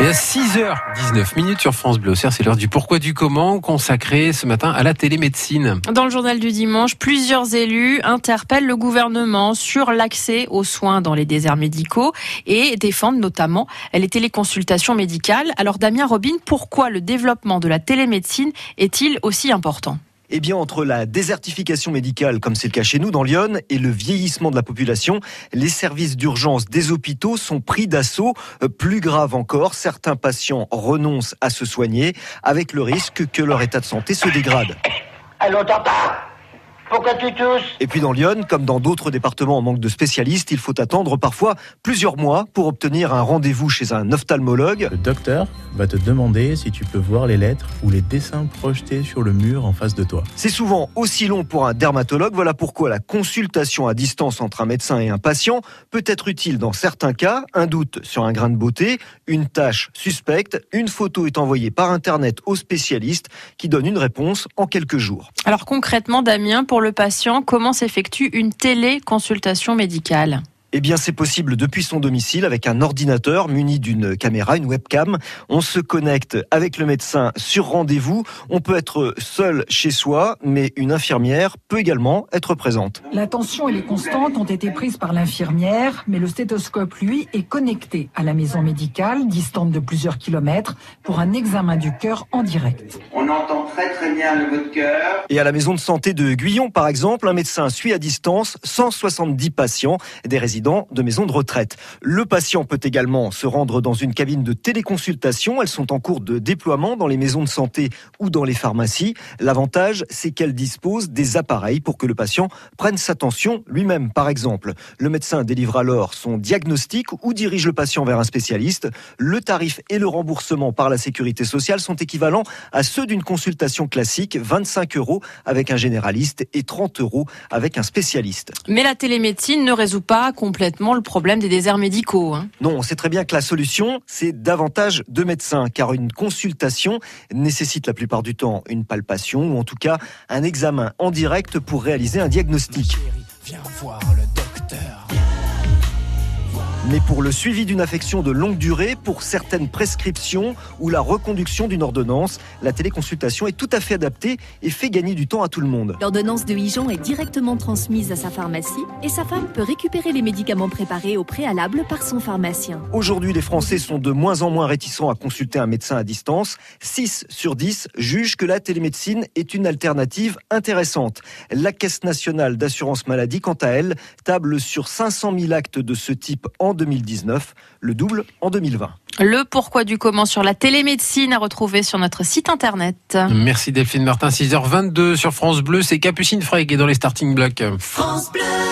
Et à 6h19 minutes sur France Bleu, c'est l'heure du pourquoi du comment consacré ce matin à la télémédecine. Dans le journal du dimanche, plusieurs élus interpellent le gouvernement sur l'accès aux soins dans les déserts médicaux et défendent notamment les téléconsultations médicales. Alors Damien Robin, pourquoi le développement de la télémédecine est-il aussi important? Eh bien, entre la désertification médicale, comme c'est le cas chez nous dans Lyon, et le vieillissement de la population, les services d'urgence des hôpitaux sont pris d'assaut. Euh, plus grave encore, certains patients renoncent à se soigner, avec le risque que leur état de santé se dégrade. Pourquoi tu tousses Et puis dans Lyon, comme dans d'autres départements en manque de spécialistes, il faut attendre parfois plusieurs mois pour obtenir un rendez-vous chez un ophtalmologue. Le docteur va te demander si tu peux voir les lettres ou les dessins projetés sur le mur en face de toi. C'est souvent aussi long pour un dermatologue, voilà pourquoi la consultation à distance entre un médecin et un patient peut être utile dans certains cas. Un doute sur un grain de beauté, une tâche suspecte, une photo est envoyée par Internet au spécialiste qui donne une réponse en quelques jours. Alors concrètement, Damien, pour le patient, comment s'effectue une téléconsultation médicale? Eh bien, c'est possible depuis son domicile avec un ordinateur muni d'une caméra, une webcam. On se connecte avec le médecin sur rendez-vous. On peut être seul chez soi, mais une infirmière peut également être présente. La tension et les constantes ont été prises par l'infirmière, mais le stéthoscope, lui, est connecté à la maison médicale, distante de plusieurs kilomètres, pour un examen du cœur en direct. On entend très très bien le de cœur. Et à la maison de santé de Guyon, par exemple, un médecin suit à distance 170 patients, des résidents de maisons de retraite. Le patient peut également se rendre dans une cabine de téléconsultation. Elles sont en cours de déploiement dans les maisons de santé ou dans les pharmacies. L'avantage, c'est qu'elles disposent des appareils pour que le patient prenne sa tension lui-même. Par exemple, le médecin délivre alors son diagnostic ou dirige le patient vers un spécialiste. Le tarif et le remboursement par la sécurité sociale sont équivalents à ceux d'une consultation classique, 25 euros avec un généraliste et 30 euros avec un spécialiste. Mais la télémédecine ne résout pas complètement le problème des déserts médicaux. Hein. Non, on sait très bien que la solution, c'est davantage de médecins, car une consultation nécessite la plupart du temps une palpation ou en tout cas un examen en direct pour réaliser un diagnostic. viens voir le docteur. Mais pour le suivi d'une affection de longue durée, pour certaines prescriptions ou la reconduction d'une ordonnance, la téléconsultation est tout à fait adaptée et fait gagner du temps à tout le monde. L'ordonnance de Hijon est directement transmise à sa pharmacie et sa femme peut récupérer les médicaments préparés au préalable par son pharmacien. Aujourd'hui, les Français sont de moins en moins réticents à consulter un médecin à distance. 6 sur 10 jugent que la télémédecine est une alternative intéressante. La Caisse nationale d'assurance maladie, quant à elle, table sur 500 000 actes de ce type en 2019, le double en 2020. Le pourquoi du comment sur la télémédecine à retrouver sur notre site internet. Merci Delphine Martin, 6h22 sur France Bleu, c'est Capucine Frey qui est dans les starting blocks. France Bleu